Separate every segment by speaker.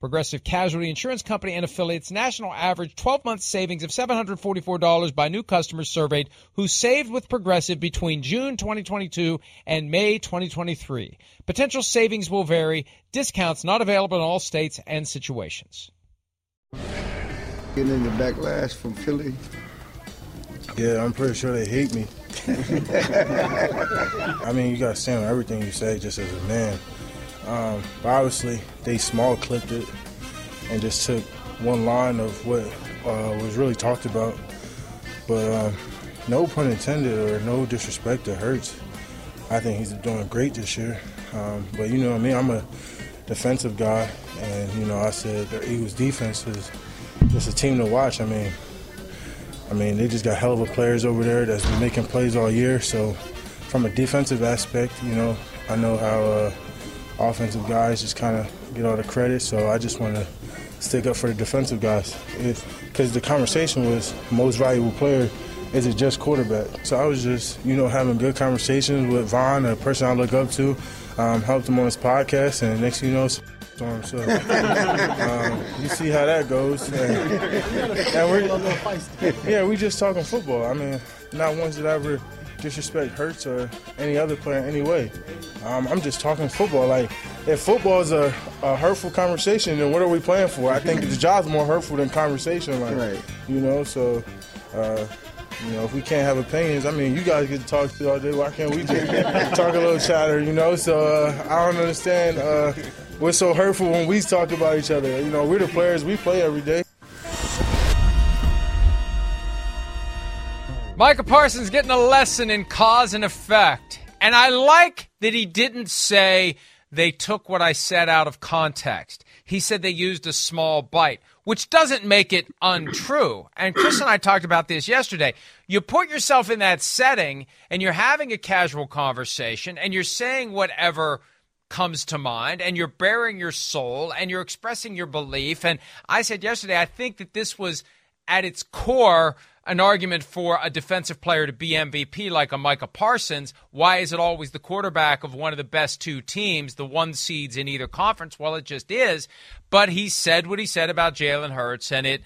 Speaker 1: Progressive Casualty Insurance Company and affiliates national average 12 month savings of $744 by new customers surveyed who saved with Progressive between June 2022 and May 2023. Potential savings will vary. Discounts not available in all states and situations.
Speaker 2: Getting in the backlash from Philly.
Speaker 3: Yeah, I'm pretty sure they hate me. I mean, you got to stand on everything you say just as a man. Um, but obviously, they small clipped it and just took one line of what uh, was really talked about. But um, no pun intended or no disrespect to Hurts. I think he's doing great this year. Um, but you know what I mean? I'm a defensive guy, and you know I said the Eagles' defense is just a team to watch. I mean, I mean they just got hell of a players over there that's been making plays all year. So from a defensive aspect, you know I know how. Uh, offensive guys just kind of get all the credit. So I just want to stick up for the defensive guys because the conversation was most valuable player. Is it just quarterback? So I was just, you know, having good conversations with Von, a person I look up to, um, helped him on his podcast, and next thing you know, storm. So um, you see how that goes. And, and yeah, we just talking football. I mean, not once did I ever disrespect Hurts or any other player in any way. Um, I'm just talking football. Like, if football is a, a, hurtful conversation, then what are we playing for? I think the job's more hurtful than conversation. Like, right. you know, so. Uh, you know, if we can't have opinions, I mean, you guys get to talk to all day. Why can't we just talk a little chatter? You know, so uh, I don't understand. Uh, we're so hurtful when we talk about each other. You know, we're the players. We play every day.
Speaker 1: Micah Parsons getting a lesson in cause and effect. And I like that he didn't say they took what I said out of context. He said they used a small bite, which doesn't make it untrue. And Chris and I talked about this yesterday. You put yourself in that setting and you're having a casual conversation and you're saying whatever comes to mind and you're baring your soul and you're expressing your belief. And I said yesterday, I think that this was at its core an argument for a defensive player to be MVP like a Micah Parsons. Why is it always the quarterback of one of the best two teams, the one seeds in either conference? Well, it just is. But he said what he said about Jalen Hurts, and it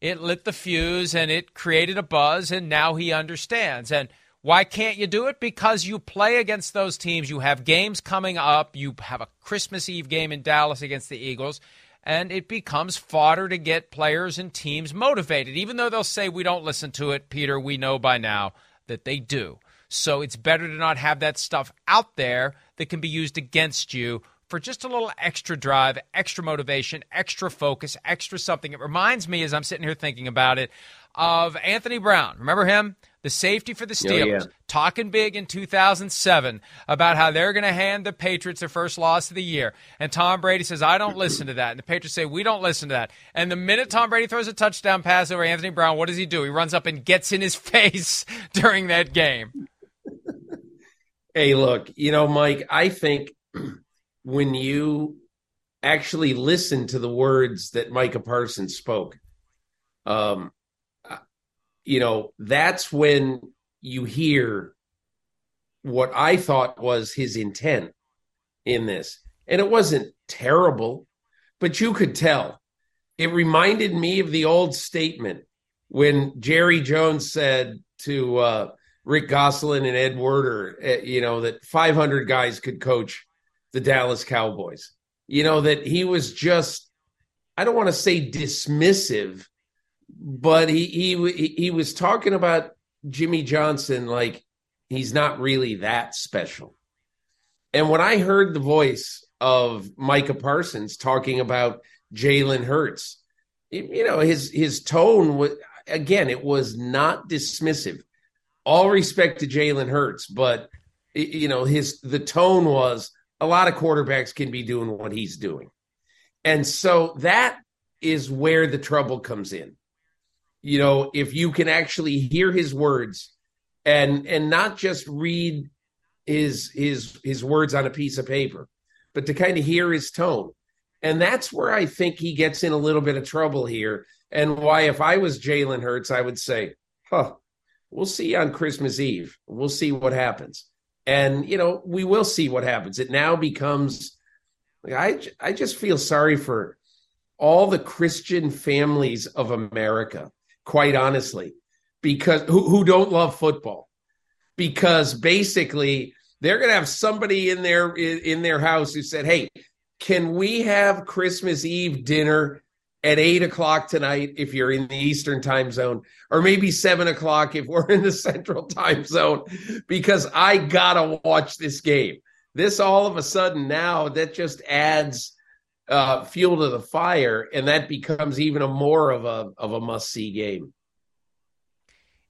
Speaker 1: it lit the fuse and it created a buzz, and now he understands. And why can't you do it? Because you play against those teams. You have games coming up. You have a Christmas Eve game in Dallas against the Eagles and it becomes fodder to get players and teams motivated. Even though they'll say we don't listen to it, Peter, we know by now that they do. So it's better to not have that stuff out there that can be used against you for just a little extra drive, extra motivation, extra focus, extra something. It reminds me, as I'm sitting here thinking about it, of Anthony Brown. Remember him? The safety for the Steelers, oh, yeah. talking big in 2007 about how they're going to hand the Patriots their first loss of the year. And Tom Brady says, I don't listen to that. And the Patriots say, We don't listen to that. And the minute Tom Brady throws a touchdown pass over Anthony Brown, what does he do? He runs up and gets in his face during that game.
Speaker 4: Hey, look, you know, Mike, I think when you actually listen to the words that Micah Parsons spoke, um, you know, that's when you hear what I thought was his intent in this. And it wasn't terrible, but you could tell. It reminded me of the old statement when Jerry Jones said to uh, Rick Gosselin and Ed Werder, uh, you know, that 500 guys could coach the Dallas Cowboys. You know, that he was just, I don't want to say dismissive, but he, he, he was talking about Jimmy Johnson like he's not really that special. And when I heard the voice of Micah Parsons talking about Jalen Hurts, you know, his his tone was again, it was not dismissive. All respect to Jalen Hurts, but you know, his the tone was a lot of quarterbacks can be doing what he's doing. And so that is where the trouble comes in. You know, if you can actually hear his words and and not just read his his his words on a piece of paper, but to kind of hear his tone. And that's where I think he gets in a little bit of trouble here. And why, if I was Jalen Hurts, I would say, huh, we'll see on Christmas Eve. We'll see what happens. And, you know, we will see what happens. It now becomes, I, I just feel sorry for all the Christian families of America, quite honestly, because who, who don't love football? Because basically they're going to have somebody in their in, in their house who said hey can we have christmas eve dinner at eight o'clock tonight if you're in the eastern time zone? Or maybe seven o'clock if we're in the central time zone? Because i gotta watch this game. This all of a sudden now that just adds uh, fuel to the fire and that becomes even a more of a of a must see game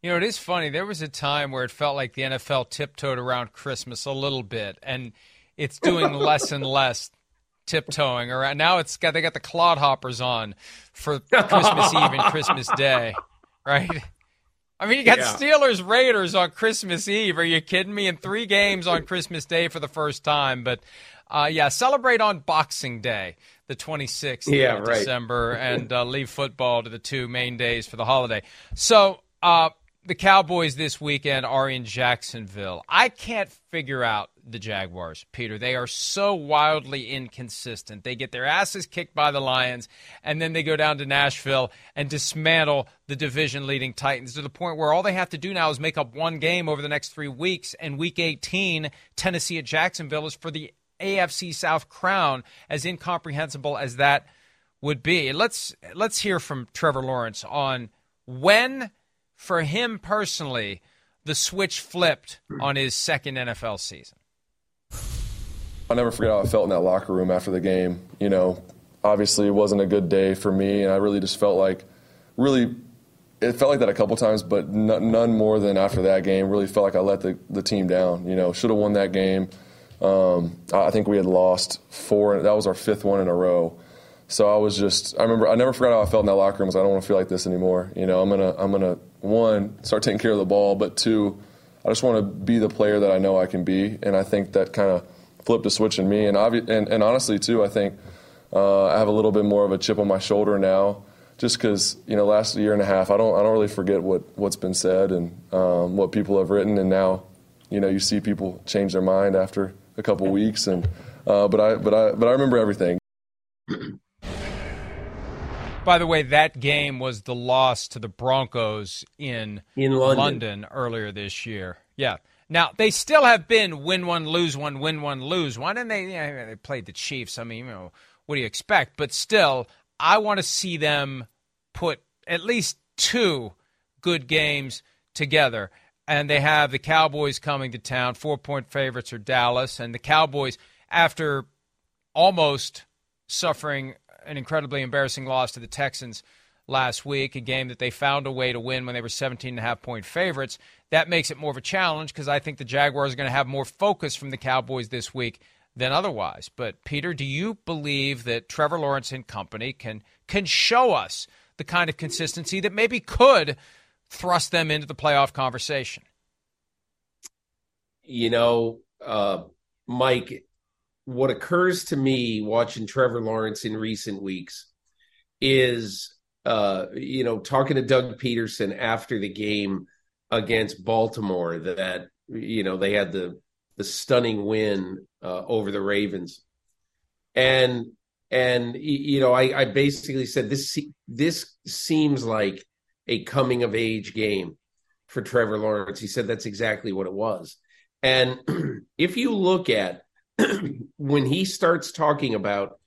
Speaker 1: you know, it is funny. There was a time where it felt like the NFL tiptoed around Christmas a little bit, and it's doing less and less tiptoeing around. Now it's got they got the clodhoppers on for Christmas Eve and Christmas Day, right? I mean, you got yeah. Steelers Raiders on Christmas Eve. Are you kidding me? And three games on Christmas Day for the first time. But uh, yeah, celebrate on Boxing Day, the 26th yeah, of right. December, and uh, leave football to the two main days for the holiday. So, uh, the Cowboys this weekend are in Jacksonville. I can't figure out the Jaguars, Peter. They are so wildly inconsistent. They get their asses kicked by the Lions, and then they go down to Nashville and dismantle the division leading Titans to the point where all they have to do now is make up one game over the next three weeks. And week 18, Tennessee at Jacksonville is for the AFC South crown, as incomprehensible as that would be. Let's let's hear from Trevor Lawrence on when for him personally, the switch flipped on his second NFL season?
Speaker 5: I'll never forget how I felt in that locker room after the game. You know, obviously it wasn't a good day for me, and I really just felt like, really, it felt like that a couple times, but none more than after that game. Really felt like I let the, the team down. You know, should have won that game. Um, I think we had lost four. That was our fifth one in a row. So I was just, I remember, I never forgot how I felt in that locker room. Because I don't want to feel like this anymore. You know, I'm gonna, I'm gonna one start taking care of the ball, but two, I just want to be the player that I know I can be, and I think that kind of flipped a switch in me. And, obvi- and, and honestly, too, I think uh, I have a little bit more of a chip on my shoulder now, just because you know, last year and a half, I don't, I don't really forget what what's been said and um, what people have written, and now, you know, you see people change their mind after a couple weeks, and uh, but I, but I, but I remember everything.
Speaker 1: By the way, that game was the loss to the Broncos in,
Speaker 4: in London.
Speaker 1: London earlier this year. Yeah. Now they still have been win one, lose one, win one, lose one, and they you know, they played the Chiefs. I mean, you know, what do you expect? But still, I want to see them put at least two good games together. And they have the Cowboys coming to town. Four point favorites are Dallas, and the Cowboys, after almost suffering an incredibly embarrassing loss to the Texans last week, a game that they found a way to win when they were 17 and a half point favorites. That makes it more of a challenge because I think the Jaguars are going to have more focus from the Cowboys this week than otherwise. But Peter, do you believe that Trevor Lawrence and company can can show us the kind of consistency that maybe could thrust them into the playoff conversation?
Speaker 4: You know, uh, Mike, what occurs to me watching Trevor Lawrence in recent weeks is, uh, you know, talking to Doug Pederson after the game against Baltimore that you know they had the the stunning win uh, over the Ravens, and and you know I, I basically said this this seems like a coming of age game for Trevor Lawrence. He said that's exactly what it was. And if you look at when he starts talking about,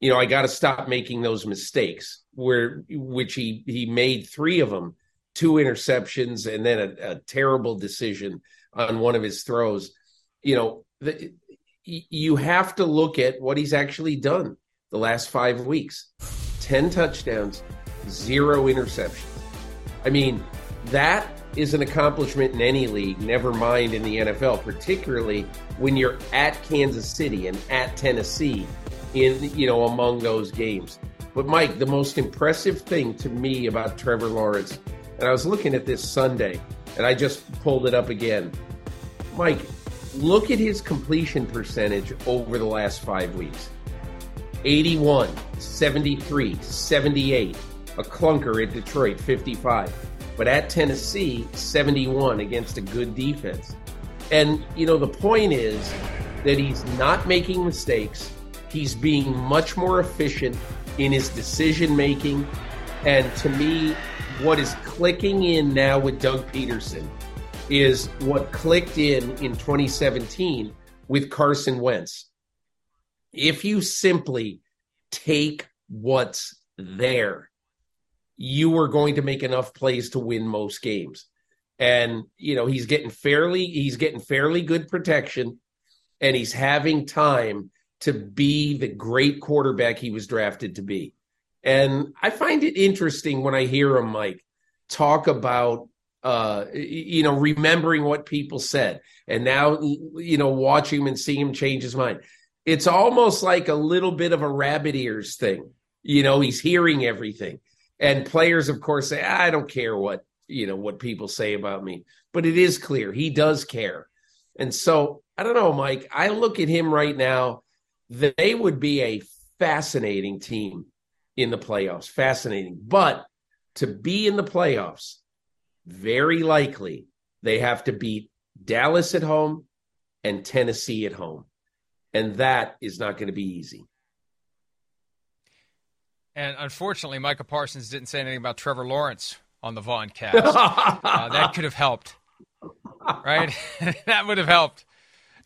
Speaker 4: you know, I got to stop making those mistakes, where which he he made three of them, two interceptions, and then a, a terrible decision on one of his throws. You know, the, you have to look at what he's actually done the last five weeks: ten touchdowns, zero interceptions. I mean, that is an accomplishment in any league, never mind in the NFL, particularly when you're at Kansas City and at Tennessee in you know among those games. But Mike, the most impressive thing to me about Trevor Lawrence, and I was looking at this Sunday and I just pulled it up again. Mike, look at his completion percentage over the last 5 weeks. 81, 73, 78, a clunker at Detroit 55 but at Tennessee, 71 against a good defense. And, you know, the point is that he's not making mistakes. He's being much more efficient in his decision making. And to me, what is clicking in now with Doug Pederson is what clicked in in 2017 with Carson Wentz. If you simply take what's there you were going to make enough plays to win most games. And you know, he's getting fairly he's getting fairly good protection and he's having time to be the great quarterback he was drafted to be. And I find it interesting when I hear him Mike talk about uh you know remembering what people said and now you know watching him and seeing him change his mind it's almost like a little bit of a rabbit ears thing you know he's hearing everything and players, of course, say, I don't care what, you know, what people say about me. But it is clear he does care. And so I don't know, Mike. I look at him right now. They would be a fascinating team in the playoffs. Fascinating. But to be in the playoffs, very likely they have to beat Dallas at home and Tennessee at home. And that is not going to be easy.
Speaker 1: And unfortunately, Micah Parsons didn't say anything about Trevor Lawrence on the Von cast. uh, that could have helped, right? that would have helped.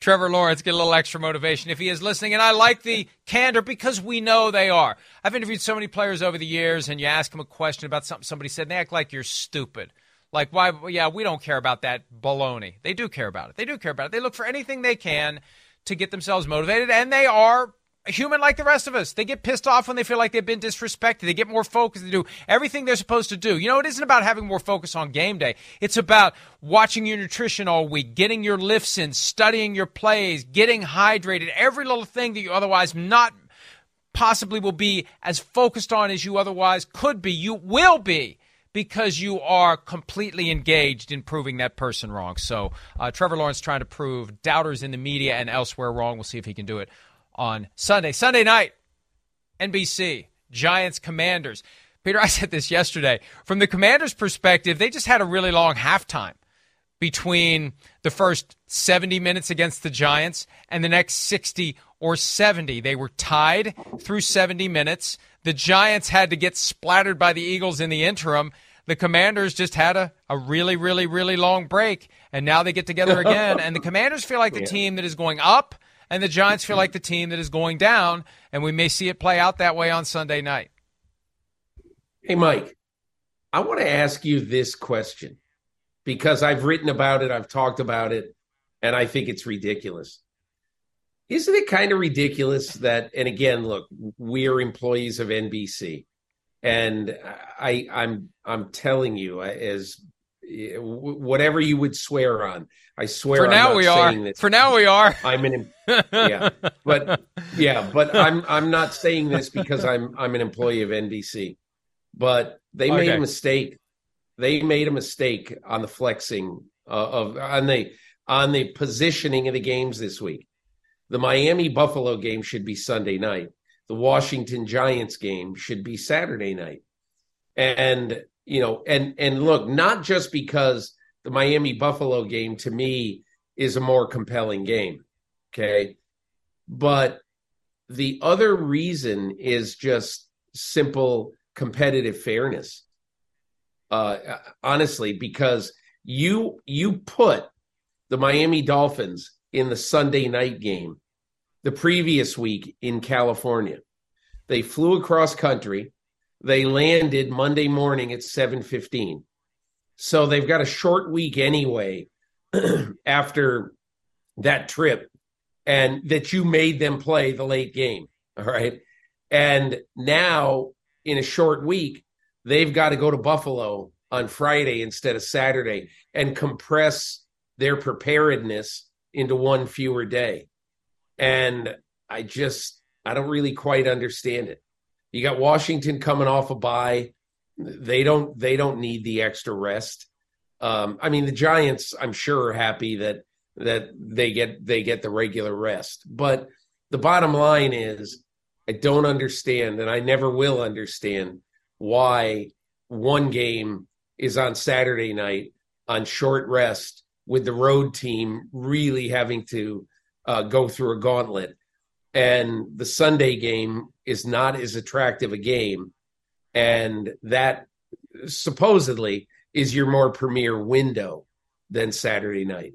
Speaker 1: Trevor Lawrence get a little extra motivation if he is listening. And I like the candor because we know they are. I've interviewed so many players over the years, and you ask them a question about something somebody said, and they act like you're stupid. Like, why? Yeah, we don't care about that baloney. They do care about it. They do care about it. They look for anything they can to get themselves motivated, and they are a human like the rest of us. They get pissed off when they feel like they've been disrespected. They get more focused. They do everything they're supposed to do. You know, it isn't about having more focus on game day. It's about watching your nutrition all week, getting your lifts in, studying your plays, getting hydrated, every little thing that you otherwise not possibly will be as focused on as you otherwise could be. You will be because you are completely engaged in proving that person wrong. So, uh, Trevor Lawrence trying to prove doubters in the media and elsewhere wrong. We'll see if he can do it on Sunday. Sunday night, NBC, Giants Commanders. Peter, I said this yesterday. From the Commanders' perspective, they just had a really long halftime between the first 70 minutes against the Giants and the next 60 or 70. They were tied through 70 minutes. The Giants had to get splattered by the Eagles in the interim. The Commanders just had a, a really, really, really long break, and now they get together again. and the Commanders feel like the yeah. team that is going up and the Giants feel like the team that is going down, and we may see it play out that way on Sunday night.
Speaker 4: Hey, Mike, I want to ask you this question because I've written about it, I've talked about it, and I think it's ridiculous. Isn't it kind of ridiculous that, and again, look, we are employees of NBC, and I, I'm, I'm telling you, as whatever you would swear on. I swear.
Speaker 1: For now we are. This. For now we are.
Speaker 4: I'm an yeah, but yeah, but I'm I'm not saying this because I'm I'm an employee of NBC, but they okay. made a mistake. They made a mistake on the flexing uh, of on the on the positioning of the games this week. The Miami Buffalo game should be Sunday night. The Washington Giants game should be Saturday night. And you know, and and look, not just because the Miami Buffalo game to me is a more compelling game. Okay. But the other reason is just simple competitive fairness. Uh, honestly, because you you put the Miami Dolphins in the Sunday night game the previous week in California. They flew across country. They landed Monday morning at 7:15. So they've got a short week anyway after that trip and that you made them play the late game. All right. And now in a short week, they've got to go to Buffalo on Friday instead of Saturday and compress their preparedness into one fewer day. And I just, I don't really quite understand it. You got Washington coming off a bye. They don't, they don't need the extra rest. Um, I mean, the Giants, I'm sure, are happy that that they get they get the regular rest. But the bottom line is I don't understand and I never will understand why one game is on Saturday night on short rest with the road team really having to uh, go through a gauntlet and the Sunday game is not as attractive a game and that supposedly is your more premier window than Saturday night.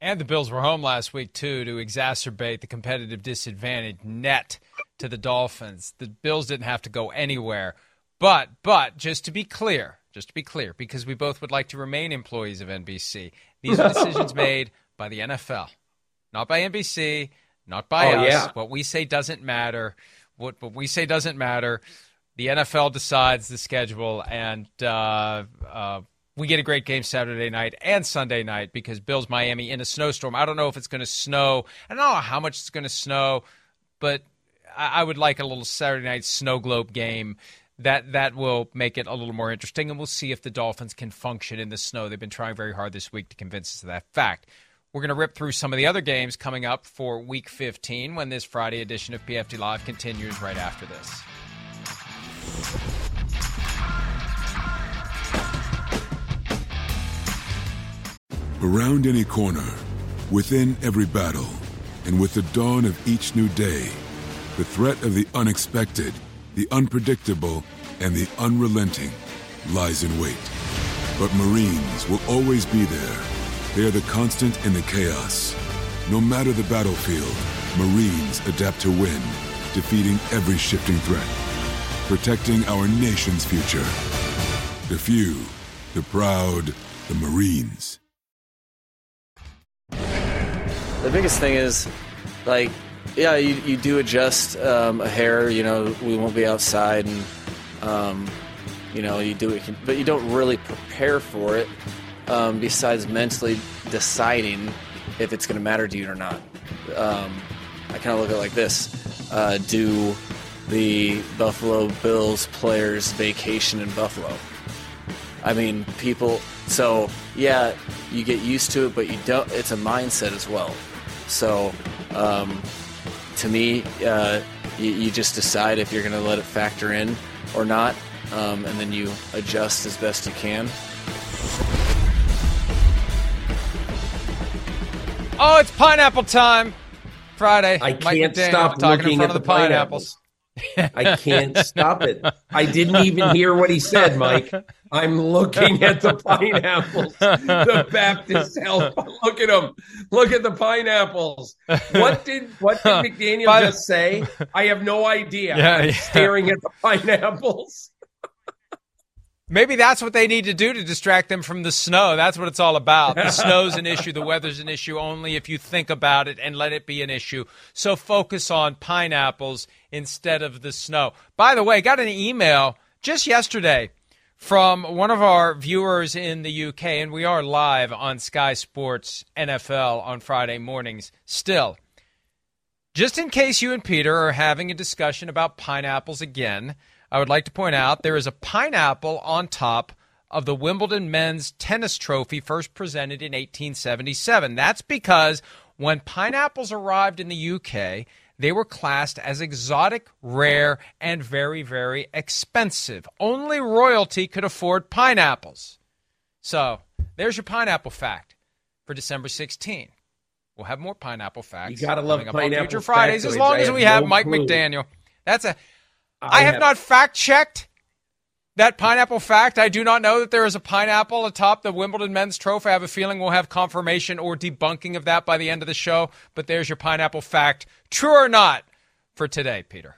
Speaker 1: And the Bills were home last week, too, to exacerbate the competitive disadvantage net to the Dolphins. The Bills didn't have to go anywhere. But, but, just to be clear, just to be clear, because we both would like to remain employees of NBC, these are decisions made by the NFL, not by NBC, not by oh, us. Yeah. What we say doesn't matter. What, what we say doesn't matter. The NFL decides the schedule, and uh, uh, we get a great game Saturday night and Sunday night because Bills Miami in a snowstorm. I don't know if it's going to snow. I don't know how much it's going to snow, but I would like a little Saturday night snow globe game. That that will make it a little more interesting, and we'll see if the Dolphins can function in the snow. They've been trying very hard this week to convince us of that fact. We're going to rip through some of the other games coming up for Week 15 when this Friday edition of PFT Live continues right after this.
Speaker 6: Around any corner, within every battle, and with the dawn of each new day, the threat of the unexpected, the unpredictable, and the unrelenting lies in wait. But Marines will always be there. They are the constant in the chaos. No matter the battlefield, Marines adapt to win, defeating every shifting threat, protecting our nation's future. The few, the proud, the Marines.
Speaker 7: The biggest thing is, like, yeah, you, you do adjust um, a hair. You know, we won't be outside, and um, you know, you do it, but you don't really prepare for it. Um, besides mentally deciding if it's going to matter to you or not. Um, I kind of look at it like this: uh, Do the Buffalo Bills players vacation in Buffalo? I mean, people. So yeah, you get used to it, but you don't. It's a mindset as well. So, um, to me, uh, you, you, just decide if you're going to let it factor in or not, um, and then you adjust as best you can.
Speaker 1: Oh, it's pineapple time! Friday.
Speaker 4: I can't stop looking at the, the pineapples. pineapples. I can't stop it. I didn't even hear what he said, Mike. I'm looking at the pineapples. The Baptist help. Look at them. Look at the pineapples. What did what did McDaniel By just say? I have no idea. Yeah, yeah. Staring at the pineapples.
Speaker 1: Maybe that's what they need to do to distract them from the snow. That's what it's all about. The snow's an issue. The weather's an issue only if you think about it and let it be an issue. So focus on pineapples instead of the snow. By the way, got an email just yesterday from one of our viewers in the UK, and we are live on Sky Sports NFL on Friday mornings still. Just in case you and Peter are having a discussion about pineapples again, I would like to point out there is a pineapple on top of the Wimbledon men's tennis trophy first presented in 1877. That's because when pineapples arrived in the UK, they were classed as exotic, rare, and very, very expensive. Only royalty could afford pineapples. So there's your pineapple fact. for December 16. We'll have more pineapple facts.
Speaker 4: You gotta love pineapple
Speaker 1: future Fridays, as long as we have Mike
Speaker 4: clue.
Speaker 1: McDaniel. That's a.
Speaker 4: I
Speaker 1: I have
Speaker 4: have-
Speaker 1: not fact checked that pineapple fact. I do not know that there is a pineapple atop the Wimbledon men's trophy. I have a feeling we'll have confirmation or debunking of that by the end of the show. But there's your pineapple fact, true or not, for today, Peter.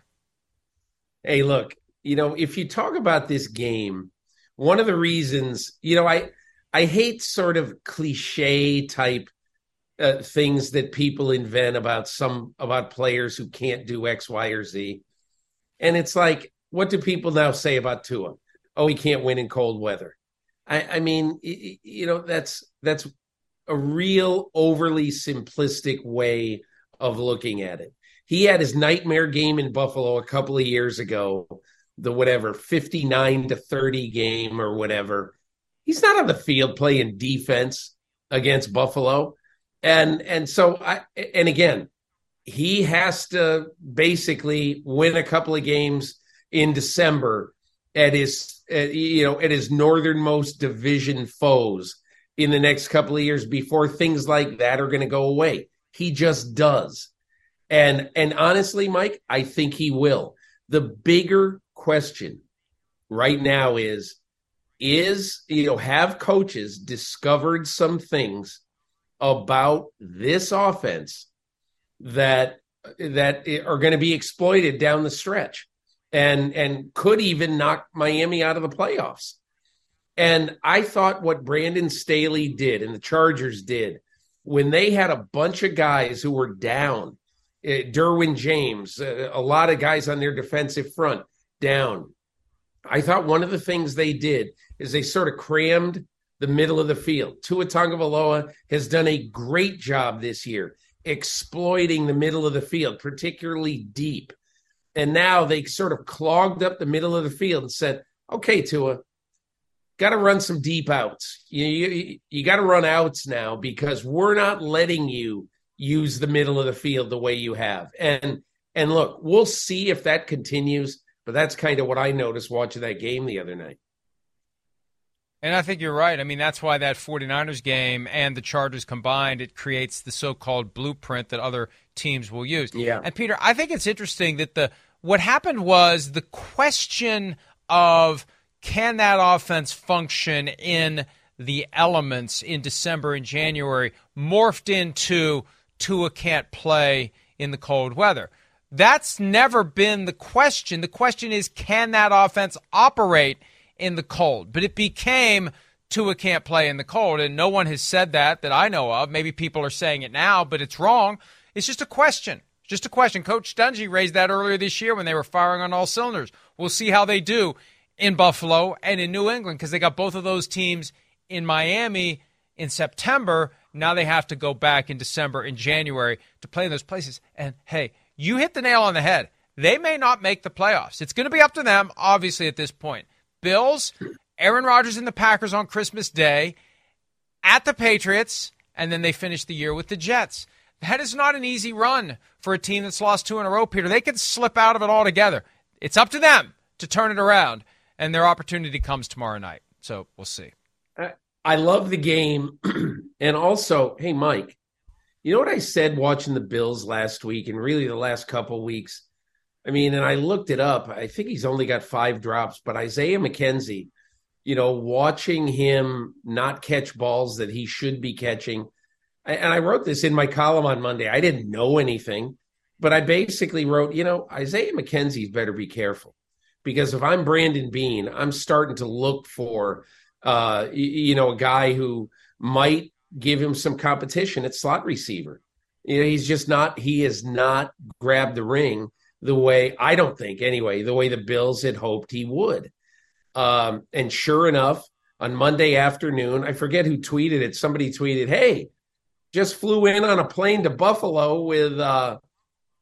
Speaker 4: Hey, look, you know, if you talk about this game, one of the reasons, you know, I I hate sort of cliche type uh, things that people invent about some about players who can't do X, Y, or Z. And it's like, what do people now say about Tua? Oh, he can't win in cold weather. I, I mean, you know, that's that's a real overly simplistic way of looking at it. He had his nightmare game in Buffalo a couple of years ago, the whatever 59 to 30 game or whatever. He's not on the field playing defense against Buffalo. And and so I and again, he has to basically win a couple of games in December at his at, you know at his northernmost division foes in the next couple of years before things like that are going to go away. He just does. And and honestly, Mike, I think he will. The bigger question right now is is you know have coaches discovered some things about this offense that that are going to be exploited down the stretch and and could even knock Miami out of the playoffs. And I thought what Brandon Staley did and the Chargers did when they had a bunch of guys who were down, uh, Derwin James, uh, a lot of guys on their defensive front down. I thought one of the things they did is they sort of crammed the middle of the field. Tua Tagovailoa has done a great job this year exploiting the middle of the field, particularly deep. And now they sort of clogged up the middle of the field and said, "Okay, Tua, got to run some deep outs. You you, you got to run outs now because we're not letting you use the middle of the field the way you have." And and look, we'll see if that continues. But that's kind of what I noticed watching that game the other night.
Speaker 1: And I think you're right. I mean, that's why that 49ers game and the Chargers combined, it creates the so-called blueprint that other teams will use.
Speaker 4: Yeah.
Speaker 1: And Peter, I think it's interesting that the what happened was the question of can that offense function in the elements in December and January morphed into Tua can't play in the cold weather. That's never been the question. The question is can that offense operate in the cold? But it became Tua can't play in the cold, and no one has said that that I know of. Maybe people are saying it now, but it's wrong. It's just a question. Just a question. Coach Dungy raised that earlier this year when they were firing on all cylinders. We'll see how they do in Buffalo and in New England because they got both of those teams in Miami in September. Now they have to go back in December and January to play in those places. And hey, you hit the nail on the head. They may not make the playoffs. It's going to be up to them, obviously, at this point. Bills, Aaron Rodgers and the Packers on Christmas Day, at the Patriots, and then they finish the year with the Jets. That is not an easy run for a team that's lost two in a row, Peter. They could slip out of it altogether. It's up to them to turn it around, and their opportunity comes tomorrow night. So we'll see.
Speaker 4: I, love the game. and also, hey, Mike, you know what I said watching the Bills last week and really the last couple weeks? I mean, and I looked it up. I think he's only got five drops, but Isaiah McKenzie, you know, watching him not catch balls that he should be catching. And I wrote this in my column on Monday. I didn't know anything, but I basically wrote, you know, Isaiah McKenzie's better be careful because if I'm Brandon Beane, I'm starting to look for, uh, you know, a guy who might give him some competition at slot receiver. You know, he's just not, he has not grabbed the ring the way, I don't think anyway, the way the Bills had hoped he would. Um, and sure enough, on Monday afternoon, I forget who tweeted it. Somebody tweeted, Hey, just flew in on a plane to Buffalo with, uh,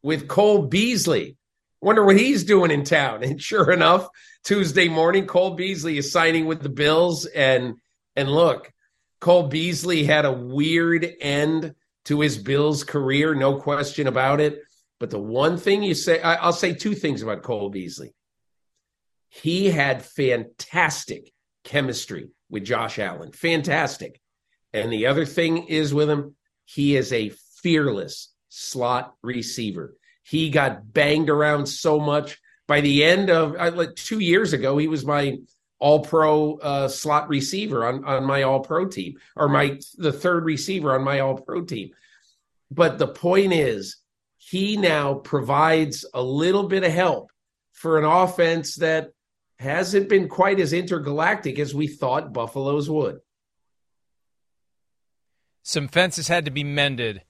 Speaker 4: with Cole Beasley. Wonder what he's doing in town. And sure enough, Tuesday morning, Cole Beasley is signing with the Bills. And, and look, Cole Beasley had a weird end to his Bills career, no question about it. But the one thing you say, I, I'll say two things about Cole Beasley. He had fantastic chemistry with Josh Allen, fantastic. And the other thing is with him, he is a fearless slot receiver. He got banged around so much. By the end of like two years ago, he was my all pro uh, slot receiver on, on my all pro team or my the third receiver on my all pro team. But the point is, he now provides a little bit of help for an offense that hasn't been quite as intergalactic as we thought Buffalo's would.
Speaker 1: Some fences had to be mended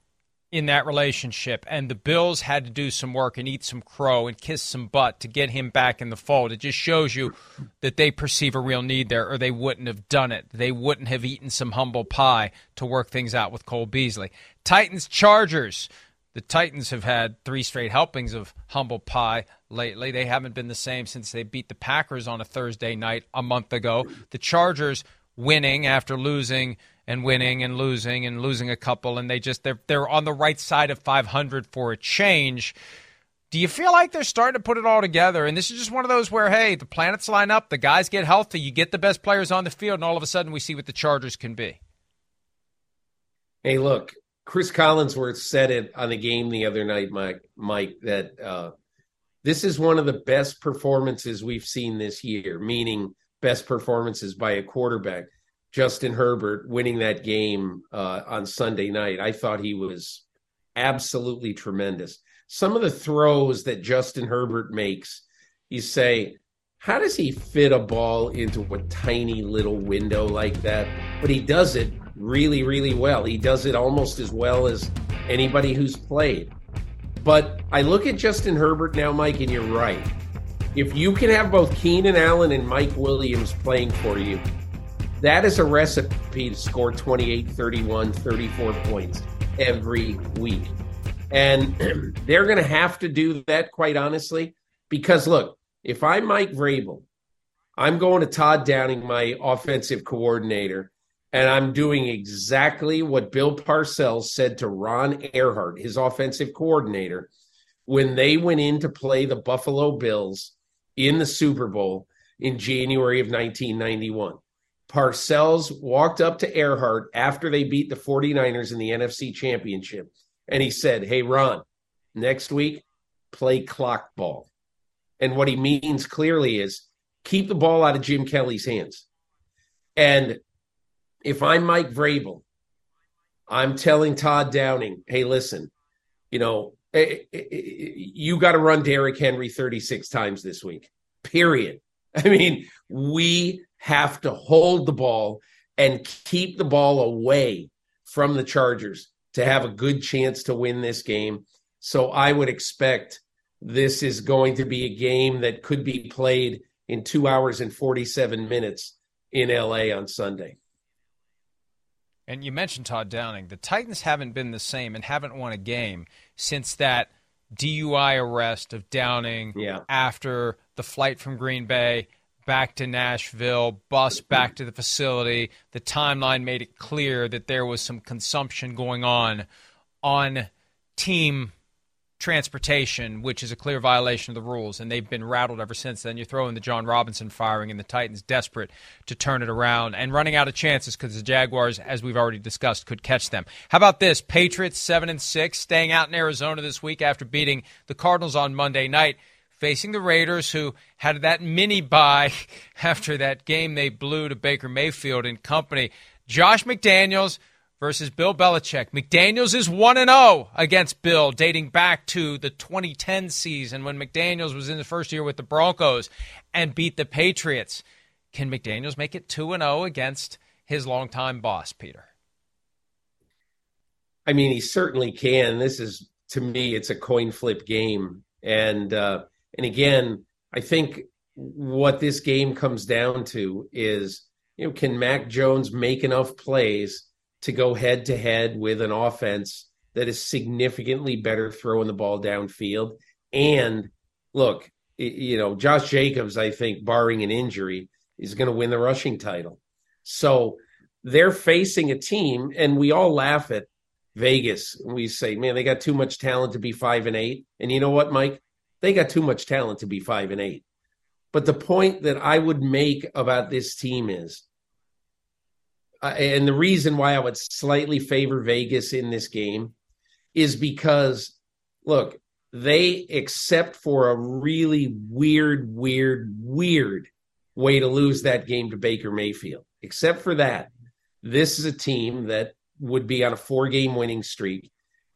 Speaker 1: in that relationship, and the Bills had to do some work and eat some crow and kiss some butt to get him back in the fold. It just shows you that they perceive a real need there, or they wouldn't have done it. They wouldn't have eaten some humble pie to work things out with Cole Beasley. Titans Chargers. The Titans have had three straight helpings of humble pie lately. They haven't been the same since they beat the Packers on a Thursday night a month ago. The Chargers winning after losing and winning and losing and losing a couple and they just they're they're on the right side of 500 for a change. Do you feel like they're starting to put it all together? And this is just one of those where, hey, the planets line up, the guys get healthy, you get the best players on the field, and all of a sudden we see what the Chargers can be.
Speaker 4: Hey, look, Chris Collinsworth said it on the game the other night, Mike, Mike that uh, this is one of the best performances we've seen this year, meaning best performances by a quarterback. Justin Herbert winning that game uh, on Sunday night, I thought he was absolutely tremendous. Some of the throws that Justin Herbert makes, you say, how does he fit a ball into a tiny little window like that? But he does it really, really well. He does it almost as well as anybody who's played. But I look at Justin Herbert now, Mike, and you're right. If you can have both Keenan Allen and Mike Williams playing for you, that is a recipe to score 28, 31, 34 points every week. And they're going to have to do that, quite honestly, because look, if I'm Mike Vrabel, I'm going to Todd Downing, my offensive coordinator, and I'm doing exactly what Bill Parcells said to Ron Erhardt, his offensive coordinator, when they went in to play the Buffalo Bills in the Super Bowl in January of 1991. Parcells walked up to Erhardt after they beat the 49ers in the NFC Championship, and he said, Hey, Ron, next week, play clock ball. And what he means clearly is keep the ball out of Jim Kelly's hands. And if I'm Mike Vrabel, I'm telling Todd Downing, hey, listen, you know, eh, eh, eh, you got to run Derrick Henry 36 times this week, period. I mean, we have to hold the ball and keep the ball away from the Chargers to have a good chance to win this game. So I would expect this is going to be a game that could be played in two hours and 47 minutes in LA on Sunday.
Speaker 1: And you mentioned Todd Downing. The Titans haven't been the same and haven't won a game since that DUI arrest of Downing
Speaker 4: yeah.
Speaker 1: after the flight from Green Bay back to Nashville, bus back to the facility. The timeline made it clear that there was some consumption going on on team transportation, which is a clear violation of the rules, and they've been rattled ever since then. You throw in the Jon Robinson firing, and the Titans desperate to turn it around and running out of chances because the Jaguars, as we've already discussed, could catch them. How about this? Patriots seven and six, staying out in Arizona this week after beating the Cardinals on Monday night. Facing the Raiders, who had that mini bye after that game they blew to Baker Mayfield and company. Josh McDaniels, versus Bill Belichick. McDaniels is 1 0 against Bill, dating back to the 2010 season when McDaniels was in the first year with the Broncos and beat the Patriots. Can McDaniels make it 2 0 against his longtime boss, Peter?
Speaker 4: I mean, he certainly can. This is, to me, it's a coin flip game. And, uh, and again, I think what this game comes down to is, you know, can Mac Jones make enough plays to go head to head with an offense that is significantly better throwing the ball downfield. And look, you know, Josh Jacobs, I think, barring an injury, is going to win the rushing title. So they're facing a team, and we all laugh at Vegas. We say, man, they got too much talent to be five and eight. And you know what, Mike? They got too much talent to be five and eight. But the point that I would make about this team is and the reason why I would slightly favor Vegas in this game is because, look, they except for a really weird, weird, weird way to lose that game to Baker Mayfield. Except for that, this is a team that would be on a four game winning streak.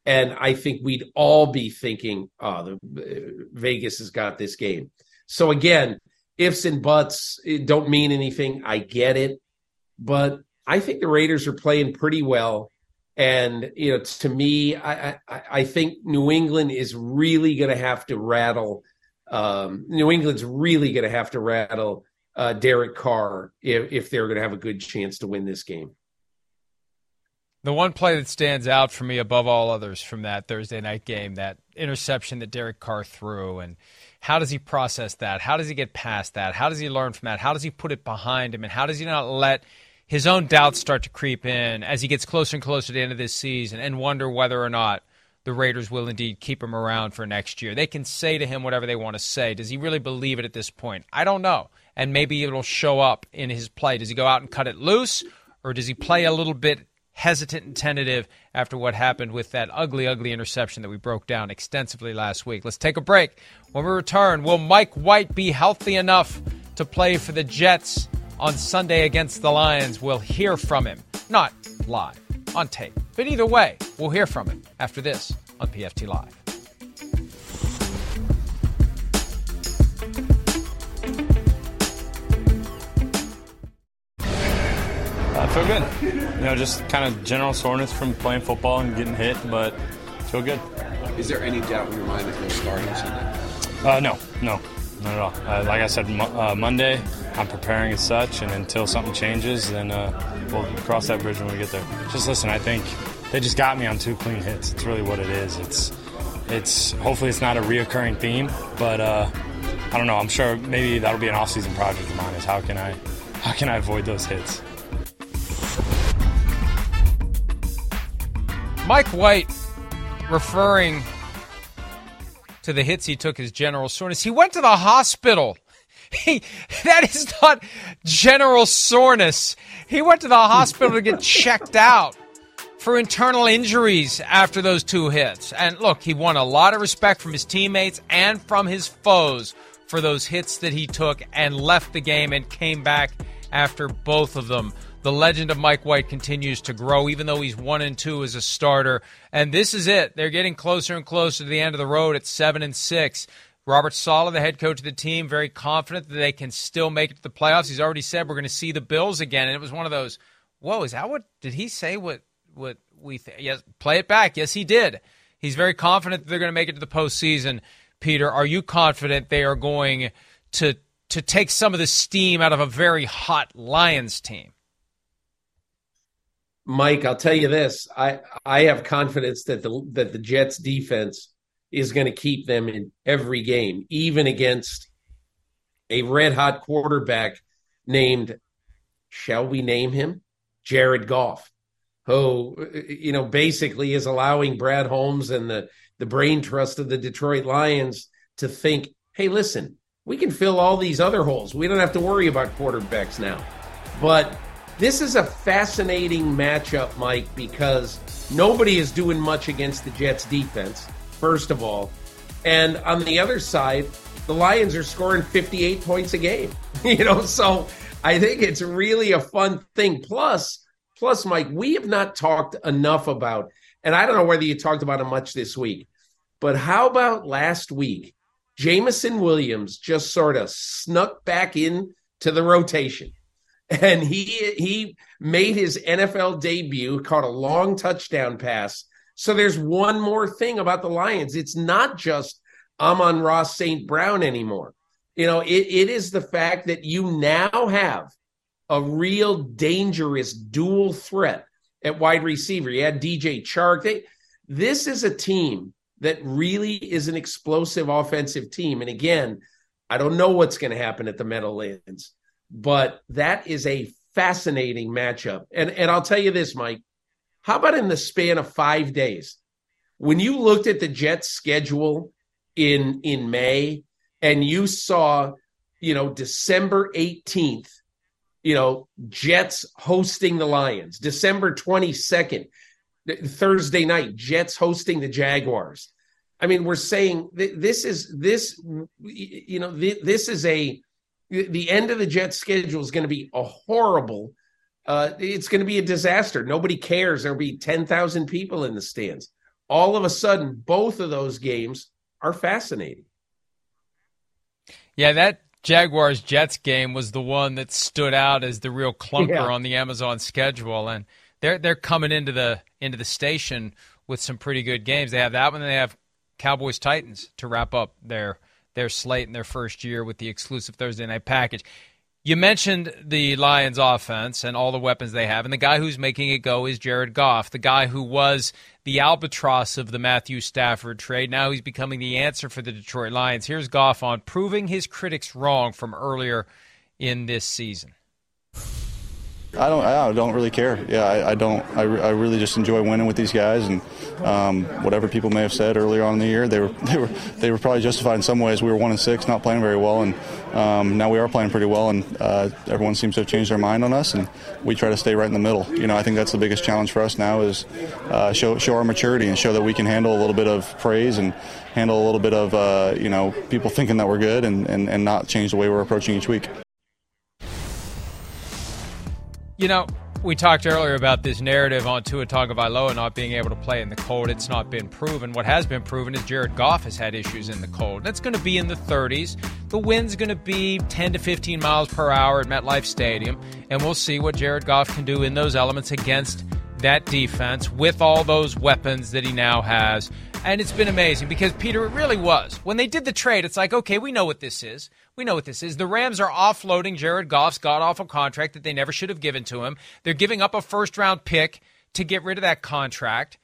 Speaker 4: And I think we'd all be thinking, oh, the, uh, Vegas has got this game. So again, ifs and buts don't mean anything. I get it. But I think the Raiders are playing pretty well. And, you know, to me, I, I, I think New England is really going to have to rattle. Um, New England's really going to have to rattle uh, Derek Carr if, if they're going to have a good chance to win this game.
Speaker 1: The one play that stands out for me above all others from that Thursday night game, that interception that Derek Carr threw, and how does he process that? How does he get past that? How does he learn from that? How does he put it behind him? And how does he not let his own doubts start to creep in as he gets closer and closer to the end of this season and wonder whether or not the Raiders will indeed keep him around for next year? They can say to him whatever they want to say. Does he really believe it at this point? I don't know and maybe it'll show up in his play. Does he go out and cut it loose, or does he play a little bit hesitant and tentative after what happened with that ugly, ugly interception that we broke down extensively last week? Let's take a break. When we return, will Mike White be healthy enough to play for the Jets on Sunday against the Lions? We'll hear from him, not live on tape, but either way, we'll hear from him after this on PFT Live.
Speaker 8: I feel good. You know, just kind of general soreness from playing football and getting hit, but feel good.
Speaker 9: Is there any doubt in your mind that you'll start on Sunday?
Speaker 8: Uh, no, no, not at all. Uh, like I said, mo- uh, Monday, I'm preparing as such, and until something changes, then uh, we'll cross that bridge when we get there. Just listen, I think they just got me on two clean hits. It's really what it is. It's, it's hopefully it's not a reoccurring theme, but uh, I don't know. I'm sure maybe that'll be an off-season project of mine. Is how can I, how can I avoid those hits?
Speaker 1: Mike White referring to the hits he took as general soreness. He went to the hospital. He, that is not general soreness. He went to the hospital to get checked out for internal injuries after those two hits. And look, he won a lot of respect from his teammates and from his foes for those hits that he took and left the game and came back after both of them. The legend of Mike White continues to grow, even though he's one and two as a starter. And this is it. They're getting closer and closer to the end of the road at seven and six. Robert Saleh, the head coach of the team, very confident that they can still make it to the playoffs. He's already said we're going to see the Bills again, and it was one of those. Whoa, is that what did he say? What what we th- yes, play it back. Yes, he did. He's very confident that they're going to make it to the postseason. Peter, are you confident they are going to to take some of the steam out of a very hot Lions team?
Speaker 4: Mike, I'll tell you this: I I have confidence that the that the Jets defense is going to keep them in every game, even against a red hot quarterback named, shall we name him, Jared Goff, who you know basically is allowing Brad Holmes and the the brain trust of the Detroit Lions to think, hey, listen, we can fill all these other holes. We don't have to worry about quarterbacks now, but this is a fascinating matchup, Mike, because nobody is doing much against the Jets defense, first of all. And on the other side, the Lions are scoring 58 points a game. you know, so I think it's really a fun thing. Plus, plus, Mike, we have not talked enough about, and I don't know whether you talked about it much this week, but how about last week? Jameson Williams just sort of snuck back in to the rotation and he he made his NFL debut, caught a long touchdown pass. So there's one more thing about the Lions. It's not just Amon-Ra St. Brown anymore. You know, it, it is the fact that you now have a real dangerous dual threat at wide receiver. You had DJ Chark. They, this is a team that really is an explosive offensive team. And again, I don't know what's going to happen at the Meadowlands but that is a fascinating matchup. And and I'll tell you this, Mike. How about in the span of five days, when you looked at the Jets' schedule in in May and you saw, you know, December eighteenth, you know, Jets hosting the Lions, December 22nd, Thursday night, Jets hosting the Jaguars. I mean, we're saying this is this, you know, this is a the end of the Jets schedule is going to be a horrible. Uh, it's going to be a disaster. Nobody cares. There'll be ten thousand people in the stands. All of a sudden, both of those games are fascinating.
Speaker 1: Yeah, that Jaguars Jets game was the one that stood out as the real clunker yeah. on the Amazon schedule, and they're they're coming into the into the station with some pretty good games. They have that one, and they have Cowboys Titans to wrap up their their slate in their first year with the exclusive Thursday night package. You mentioned the Lions offense and all the weapons they have, and the guy who's making it go is Jared Goff, the guy who was the albatross of the Matthew Stafford trade. Now he's becoming the answer for the Detroit Lions. Here's Goff on proving his critics wrong from earlier in this season.
Speaker 10: I don't. I don't really care. Yeah, I, I don't. I, I really just enjoy winning with these guys, and um, whatever people may have said earlier on in the year, they were they were they were probably justified in some ways. We were one and six, not playing very well, and um, now we are playing pretty well, and uh, everyone seems to have changed their mind on us, and we try to stay right in the middle. You know, I think that's the biggest challenge for us now is uh, show show our maturity and show that we can handle a little bit of praise and handle a little bit of uh, you know people thinking that we're good, and, and, and not change the way we're approaching each week.
Speaker 1: You know, we talked earlier about this narrative on Tua Tagovailoa not being able to play in the cold. It's not been proven. What has been proven is Jared Goff has had issues in the cold. That's going to be in the 30s. The wind's going to be 10 to 15 miles per hour at MetLife Stadium, and we'll see what Jared Goff can do in those elements against that defense with all those weapons that he now has. And it's been amazing because, Peter, it really was. When they did the trade, it's like, okay, we know what this is. We know what this is. The Rams are offloading Jared Goff's god awful contract that they never should have given to him. They're giving up a first round pick to get rid of that contract.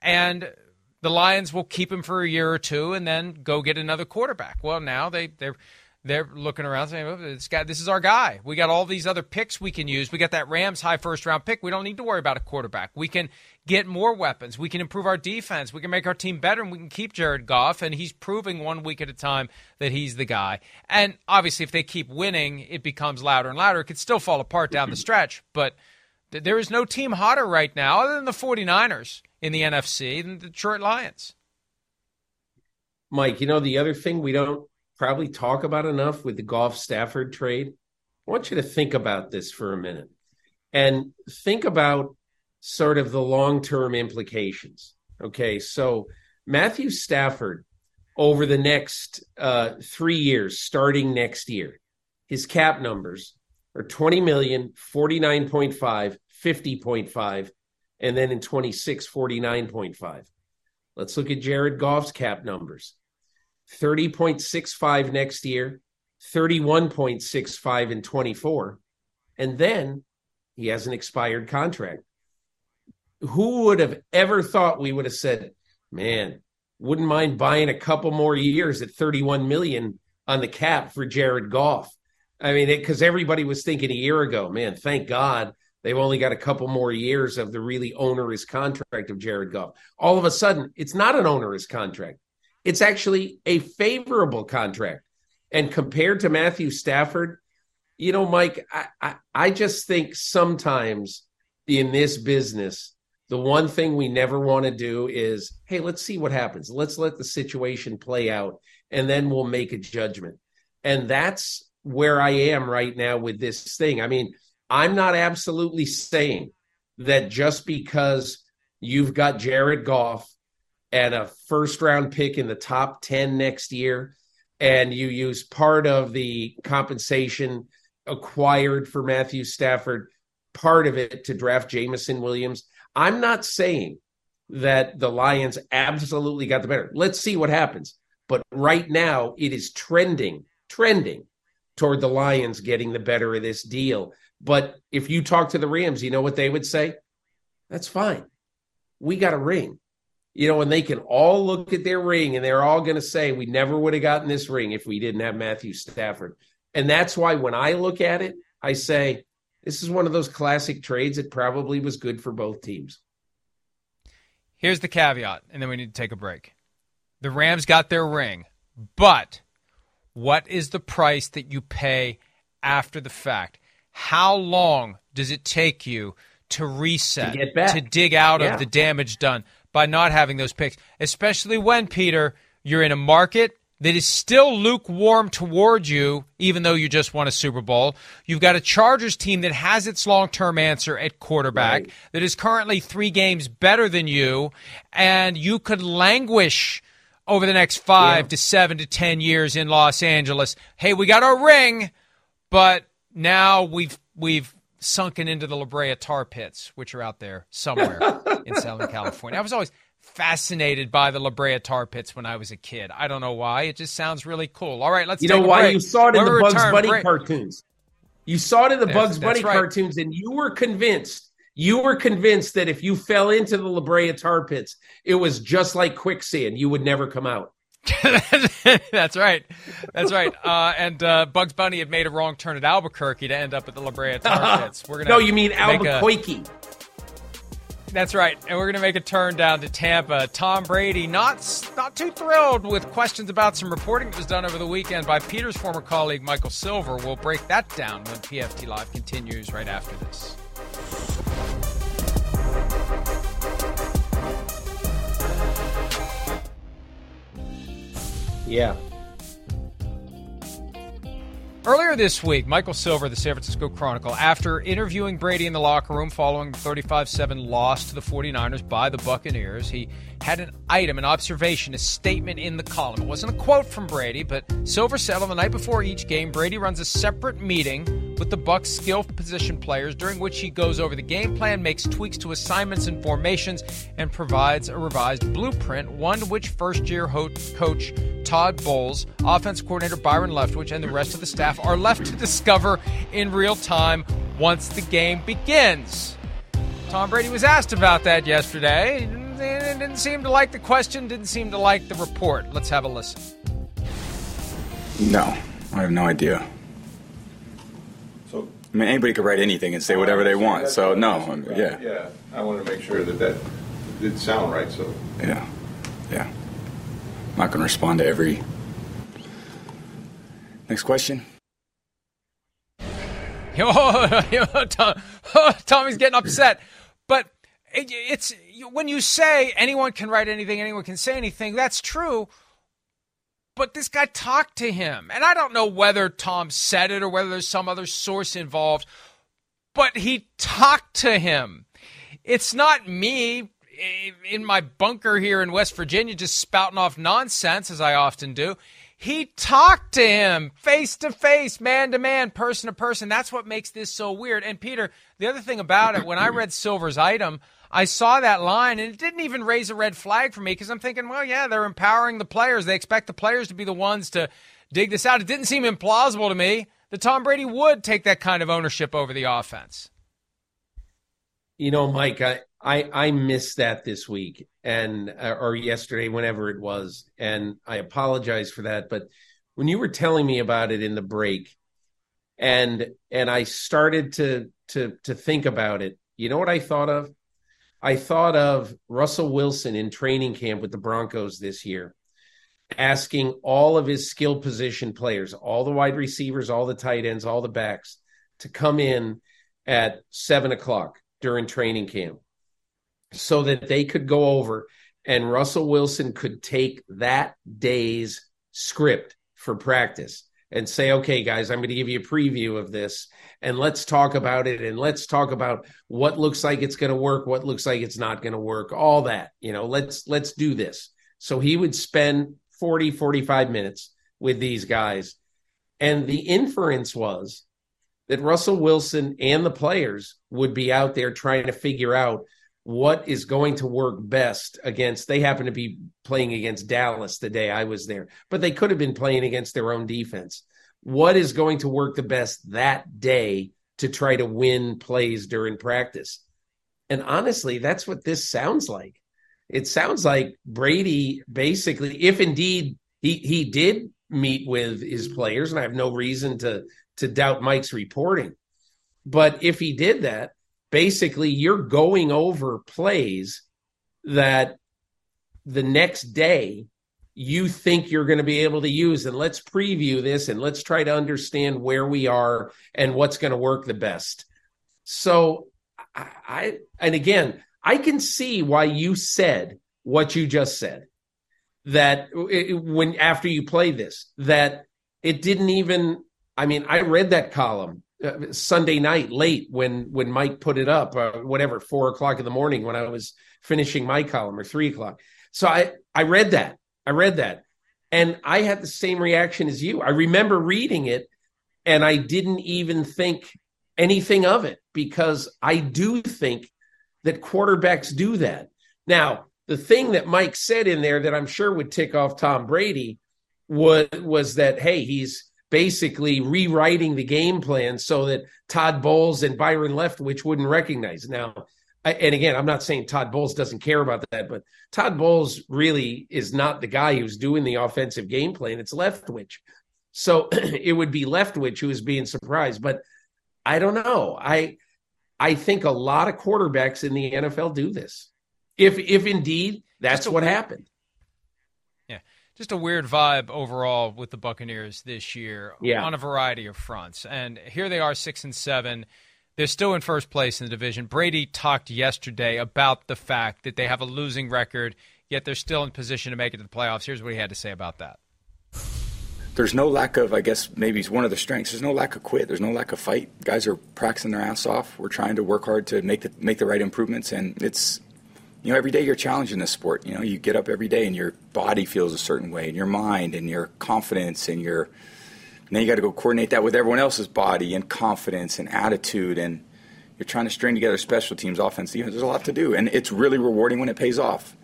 Speaker 1: And the Lions will keep him for a year or two and then go get another quarterback. Well, now they, they're they're looking around saying, oh, this guy, this is our guy. We got all these other picks we can use. We got that Rams high first round pick. We don't need to worry about a quarterback. We can get more weapons. We can improve our defense. We can make our team better, and we can keep Jared Goff. And he's proving one week at a time that he's the guy. And obviously, if they keep winning, it becomes louder and louder. It could still fall apart down the stretch, but th- there is no team hotter right now other than the 49ers in the NFC than the Detroit Lions.
Speaker 4: Mike, you know, the other thing we don't probably talk about enough with the Goff Stafford trade. I want you to think about this for a minute and think about sort of the long term implications. Okay, so Matthew Stafford over the next uh, three years, starting next year, his cap numbers are 20 million, 49.5, 50.5, and then in 26, 49.5. Let's look at Jared Goff's cap numbers 30.65 next year, 31.65 in 24. And then he has an expired contract. Who would have ever thought we would have said, man, wouldn't mind buying a couple more years at 31 million on the cap for Jared Goff? I mean, because everybody was thinking a year ago, man, thank God they've only got a couple more years of the really onerous contract of Jared Goff. All of a sudden, it's not an onerous contract. It's actually a favorable contract. And compared to Matthew Stafford, you know, Mike, I, I, I just think sometimes in this business, the one thing we never want to do is, hey, let's see what happens. Let's let the situation play out and then we'll make a judgment. And that's where I am right now with this thing. I mean, I'm not absolutely saying that just because you've got Jared Goff and a first round pick in the top 10 next year, and you use part of the compensation acquired for Matthew Stafford, part of it to draft Jameson Williams. I'm not saying that the Lions absolutely got the better. Let's see what happens. But right now, it is trending, trending toward the Lions getting the better of this deal. But if you talk to the Rams, you know what they would say? That's fine. We got a ring you know, and they can all look at their ring and they're all going to say, we never would have gotten this ring if we didn't have Matthew Stafford. And that's why when I look at it, I say, this is one of those classic trades that probably was good for both teams.
Speaker 1: Here's the caveat, and then we need to take a break. The Rams got their ring, but what is the price that you pay after the fact? how long does it take you to reset,
Speaker 4: To
Speaker 1: to dig out
Speaker 4: Yeah.
Speaker 1: of the damage done by not having those picks, especially when, Peter, you're in a market that is still lukewarm toward you, even though you just won a Super Bowl. You've got a Chargers team that has its long term answer at quarterback,
Speaker 4: Right.
Speaker 1: that is currently three games better than you, and you could languish over the next five
Speaker 4: Yeah.
Speaker 1: to seven to ten years in Los Angeles. Hey, we got our ring, but now we've we've sunken into the La Brea tar pits, which are out there somewhere in Southern California. I was always fascinated by the La Brea tar pits when I was a kid. I don't know why. It just sounds really cool. All right, let's
Speaker 4: You know why?
Speaker 1: break.
Speaker 4: You saw it in
Speaker 1: When
Speaker 4: the Bugs Bunny
Speaker 1: break-
Speaker 4: cartoons. You saw it in the
Speaker 1: That's-
Speaker 4: Bugs
Speaker 1: that's
Speaker 4: Bunny
Speaker 1: right.
Speaker 4: cartoons, and you were convinced. You were convinced that if you fell into the La Brea tar pits, it was just like quicksand. You would never come out.
Speaker 1: That's right. That's right. Uh, and uh, Bugs Bunny had made a wrong turn at Albuquerque to end up at the La Brea Tar Pits. We're gonna
Speaker 4: no, you mean
Speaker 1: make a-
Speaker 4: Albuquerque.
Speaker 1: That's right, and we're going to make a turn down to Tampa. Tom Brady not not too thrilled with questions about some reporting that was done over the weekend by Peter's former colleague Michael Silver. We'll break that down when PFT Live continues right after this.
Speaker 4: Yeah.
Speaker 1: Earlier this week, Michael Silver, the San Francisco Chronicle, after interviewing Brady in the locker room following the 35 7 loss to the 49ers by the Buccaneers, he had an item, an observation, a statement in the column. It wasn't a quote from Brady, but Silver said on the night before each game, Brady runs a separate meeting with the Bucs skill position players during which he goes over the game plan, makes tweaks to assignments and formations, and provides a revised blueprint, one which first year ho- coach Todd Bowles, offense coordinator Byron Leftwich, and the rest of the staff are left to discover in real time once the game begins. Tom Brady was asked about that yesterday. Didn't- didn't seem to like the question, didn't seem to like the report. Let's have a listen.
Speaker 11: No, I have no idea.
Speaker 12: So
Speaker 11: I mean, anybody could write anything and say whatever they want. So no, I mean, yeah,
Speaker 12: Yeah, I wanted to make sure that that did sound right. So
Speaker 11: yeah, yeah. I'm not going to respond to every. Next question.
Speaker 1: Tom, Tommy's getting upset. But it, it's when you say anyone can write anything, anyone can say anything, that's true. But this guy talked to him. And I don't know whether Tom said it or whether there's some other source involved, but he talked to him. It's not me in my bunker here in West Virginia just spouting off nonsense as I often do. He talked to him face to face, man to man, person to person. That's what makes this so weird. And Peter, the other thing about it, when I read Silver's item, I saw that line and it didn't even raise a red flag for me because I'm thinking, well, yeah, they're empowering the players. They expect the players to be the ones to dig this out. It didn't seem implausible to me that Tom Brady would take that kind of ownership over the offense.
Speaker 4: You know, Mike, I I, I missed that this week and uh, or yesterday, whenever it was, and I apologize for that. But when you were telling me about it in the break, and and I started to to to think about it, you know what I thought of? I thought of Russell Wilson in training camp with the Broncos this year, asking all of his skill position players, all the wide receivers, all the tight ends, all the backs, to come in at seven o'clock during training camp so that they could go over and Russell Wilson could take that day's script for practice and say, okay, guys, I'm going to give you a preview of this and let's talk about it and let's talk about what looks like it's going to work, what looks like it's not going to work, all that, you know, let's, let's do this. So he would spend 40, 45 minutes with these guys. And the inference was that Russell Wilson and the players would be out there trying to figure out what is going to work best against they happen to be playing against Dallas the day I was there but they could have been playing against their own defense. What is going to work the best that day to try to win plays during practice? And honestly that's what this sounds like. It sounds like Brady basically if indeed he he did meet with his players and I have no reason to to doubt Mike's reporting but if he did that basically you're going over plays that the next day you think you're going to be able to use. And let's preview this and let's try to understand where we are and what's going to work the best. So, I, I and again, I can see why you said what you just said that it, when after you play this that it didn't even i mean i read that column uh, sunday night late when when mike put it up uh, whatever four o'clock in the morning when i was finishing my column or three o'clock so i i read that I read that and I had the same reaction as you. I remember reading it and I didn't even think anything of it because I do think that quarterbacks do that. Now, the thing that Mike said in there that I'm sure would tick off Tom Brady was was that hey, he's basically rewriting the game plan so that Todd Bowles and Byron Leftwich wouldn't recognize. Now, and again, I'm not saying Todd Bowles doesn't care about that, but Todd Bowles really is not the guy who's doing the offensive game plan. It's Leftwich. So it would be Leftwich who is being surprised. But I don't know. I I think a lot of quarterbacks in the NFL do this. If if indeed that's what happened.
Speaker 1: Yeah. Just a weird vibe overall with the Buccaneers this year
Speaker 4: yeah.
Speaker 1: on a variety of fronts. And here they are six and seven they're still in first place in the division. Brady talked yesterday about the fact that they have a losing record, yet they're still in position to make it to the playoffs. Here's what he had to say about that.
Speaker 11: There's no lack of, I guess, maybe it's one of the strengths. There's no lack of quit. There's no lack of fight. Guys are practicing their ass off. We're trying to work hard to make the make the right improvements, and it's you know, every day you're challenged in this sport. You know, you get up every day and your body feels a certain way, and your mind and your confidence and your and then you got to go coordinate that with everyone else's body and confidence and attitude. And you're trying to string together special teams, offense, defense. There's a lot to do. And it's really rewarding when it pays off.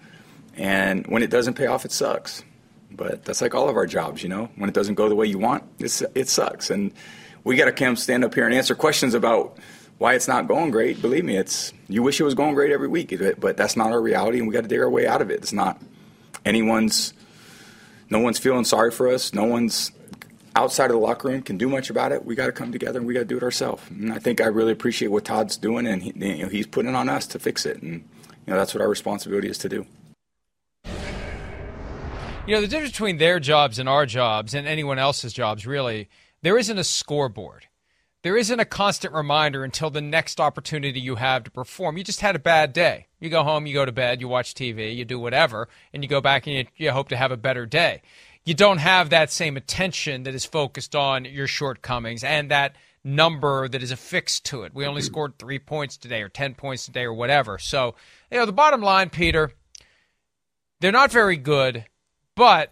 Speaker 11: And when it doesn't pay off, it sucks. But that's like all of our jobs, you know. When it doesn't go the way you want, it's, it sucks. And we got to come stand up here and answer questions about why it's not going great. Believe me, it's you wish it was going great every week, but that's not our reality, and we got to dig our way out of it. It's not anyone's. No one's feeling sorry for us. No one's outside of the locker room can do much about it. We got to come together and we got to do it ourselves. And I think I really appreciate what Todd's doing, and he, you know, he's putting it on us to fix it. And you know, that's what our responsibility is to do.
Speaker 1: You know, the difference between their jobs and our jobs and anyone else's jobs, really, there isn't a scoreboard. There isn't a constant reminder until the next opportunity you have to perform. You just had a bad day. You go home, you go to bed, you watch TV, you do whatever, and you go back and you, you hope to have a better day you don't have that same attention that is focused on your shortcomings and that number that is affixed to it. We only scored three points today or 10 points today or whatever. So, you know, the bottom line, Peter, they're not very good, but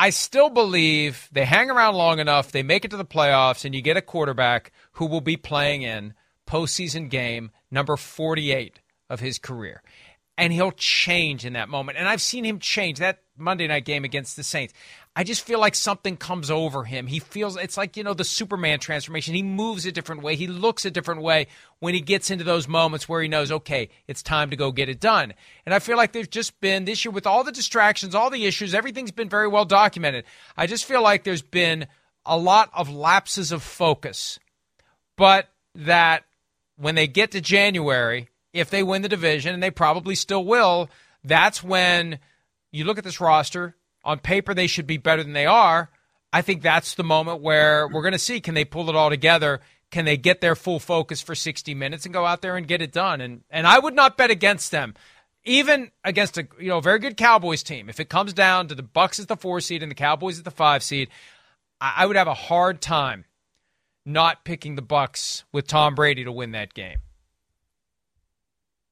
Speaker 1: I still believe they hang around long enough, they make it to the playoffs, and you get a quarterback who will be playing in postseason game number 48 of his career and he'll change in that moment. And I've seen him change that Monday night game against the Saints. I just feel like something comes over him. He feels it's like, you know, the Superman transformation. He moves a different way. He looks a different way when he gets into those moments where he knows, okay, it's time to go get it done. And I feel like there's just been this year with all the distractions, all the issues, everything's been very well documented. I just feel like there's been a lot of lapses of focus. But that when they get to January, if they win the division, and they probably still will, that's when you look at this roster. On paper, they should be better than they are. I think that's the moment where we're going to see can they pull it all together? Can they get their full focus for 60 minutes and go out there and get it done? And and I would not bet against them, even against a you know very good Cowboys team. If it comes down to the Bucs as the four seed and the Cowboys as the five seed, I, I would have a hard time not picking the Bucs with Tom Brady to win that game.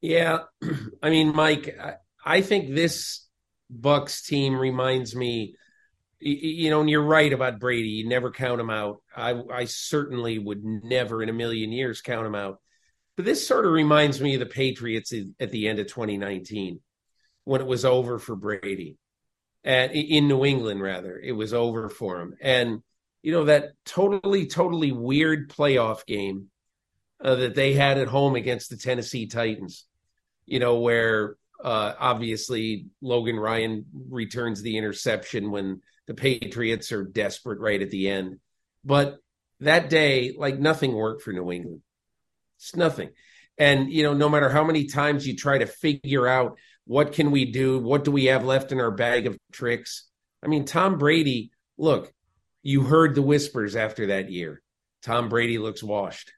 Speaker 4: Yeah, I mean, Mike, I think this Bucs team reminds me. You know, and you're right about Brady. You never count him out. I, I certainly would never in a million years count him out. But this sort of reminds me of the Patriots at the end of 2019 when it was over for Brady. And in New England, rather, it was over for him. And, you know, that totally, totally weird playoff game uh, that they had at home against the Tennessee Titans you know, where uh, obviously Logan Ryan returns the interception when the Patriots are desperate right at the end. But that day, like nothing worked for New England. It's nothing. And, you know, no matter how many times you try to figure out what can we do, what do we have left in our bag of tricks, I mean, Tom Brady, look, you heard the whispers after that year. Tom Brady looks washed.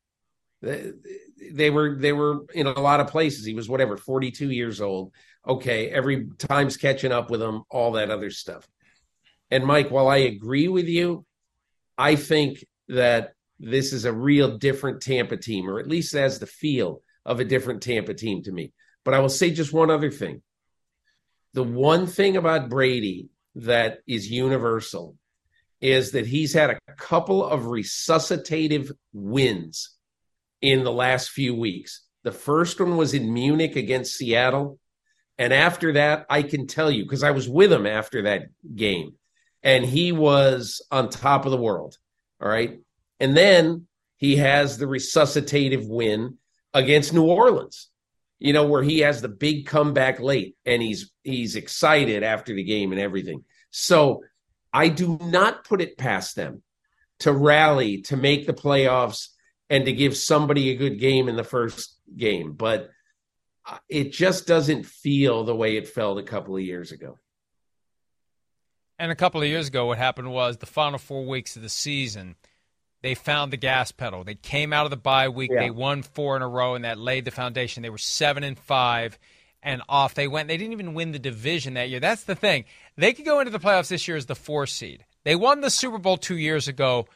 Speaker 4: They, were they were in a lot of places. He was whatever, 42 years old. Okay, every time's catching up with him, all that other stuff. And Mike, while I agree with you, I think that this is a real different Tampa team, or at least has the feel of a different Tampa team to me. But I will say just one other thing. The one thing about Brady that is universal is that he's had a couple of resuscitative wins in the last few weeks. The first one was in Munich against Seattle. And after that, I can tell you, because I was with him after that game, and he was on top of the world. All right. And then he has the resuscitative win against New Orleans, you know, where he has the big comeback late and he's he's excited after the game and everything. So I do not put it past them to rally to make the playoffs and to give somebody a good game in the first game, but it just doesn't feel the way it felt a couple of years ago.
Speaker 1: And a couple of years ago, what happened was the final four weeks of the season, they found the gas pedal. They came out of the bye week. Yeah. They won four in a row, and that laid the foundation. They were seven and five, and off they went. They didn't even win the division that year. That's the thing. They could go into the playoffs this year as the four seed. They won the Super Bowl two years ago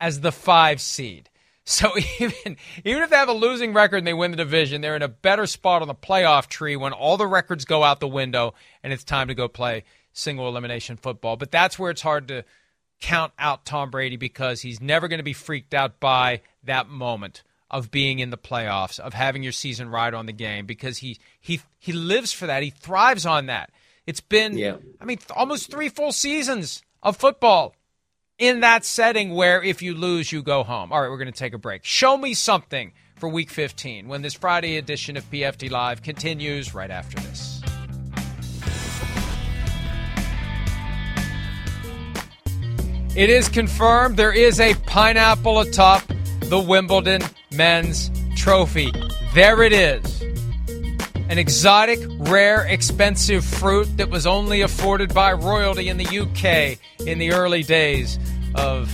Speaker 1: as the five seed. So even even if they have a losing record and they win the division, they're in a better spot on the playoff tree when all the records go out the window and it's time to go play single elimination football. But that's where it's hard to count out Tom Brady because he's never going to be freaked out by that moment of being in the playoffs, of having your season ride on the game because he he he lives for that. He thrives on that. It's been yeah. I mean almost 3 full seasons of football in that setting where if you lose you go home. All right, we're going to take a break. Show me something for week 15 when this Friday edition of PFT Live continues right after this. It is confirmed there is a pineapple atop the Wimbledon men's trophy. There it is. An exotic, rare, expensive fruit that was only afforded by royalty in the UK in the early days of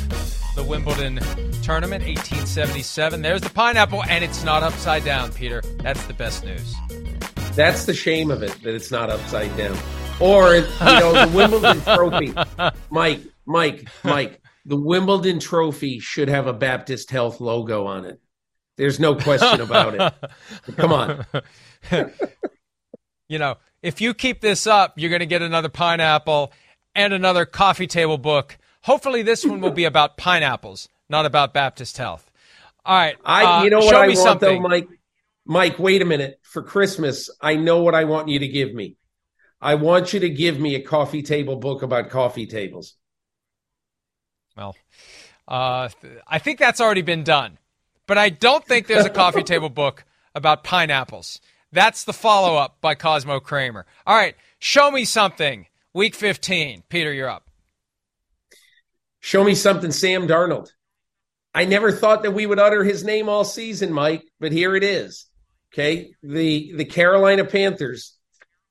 Speaker 1: the Wimbledon tournament, 1877. There's the pineapple, and it's not upside down, Peter. That's the best news.
Speaker 4: That's the shame of it, that it's not upside down. Or, you know, the Wimbledon trophy. Mike, Mike, Mike, the Wimbledon trophy should have a Baptist Health logo on it. There's no question about it. Come on.
Speaker 1: you know, if you keep this up, you're going to get another pineapple and another coffee table book. Hopefully, this one will be about pineapples, not about Baptist Health. All right.
Speaker 4: I, uh, you know what I want something. though, Mike. Mike, wait a minute. For Christmas, I know what I want you to give me. I want you to give me a coffee table book about coffee tables.
Speaker 1: Well, uh, I think that's already been done, but I don't think there's a coffee table book about pineapples. That's the follow up by Cosmo Kramer. All right, show me something. Week 15. Peter, you're up.
Speaker 4: Show me something, Sam Darnold. I never thought that we would utter his name all season, Mike, but here it is. Okay. The the Carolina Panthers,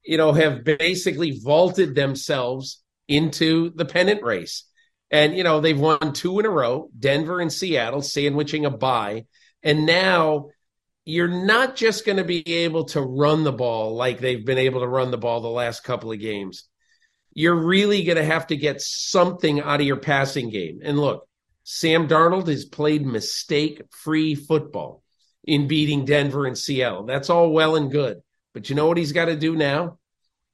Speaker 4: you know, have basically vaulted themselves into the pennant race. And, you know, they've won two in a row, Denver and Seattle, sandwiching a bye. And now you're not just going to be able to run the ball like they've been able to run the ball the last couple of games. You're really going to have to get something out of your passing game. And look, Sam Darnold has played mistake free football in beating Denver and Seattle. That's all well and good. But you know what he's got to do now?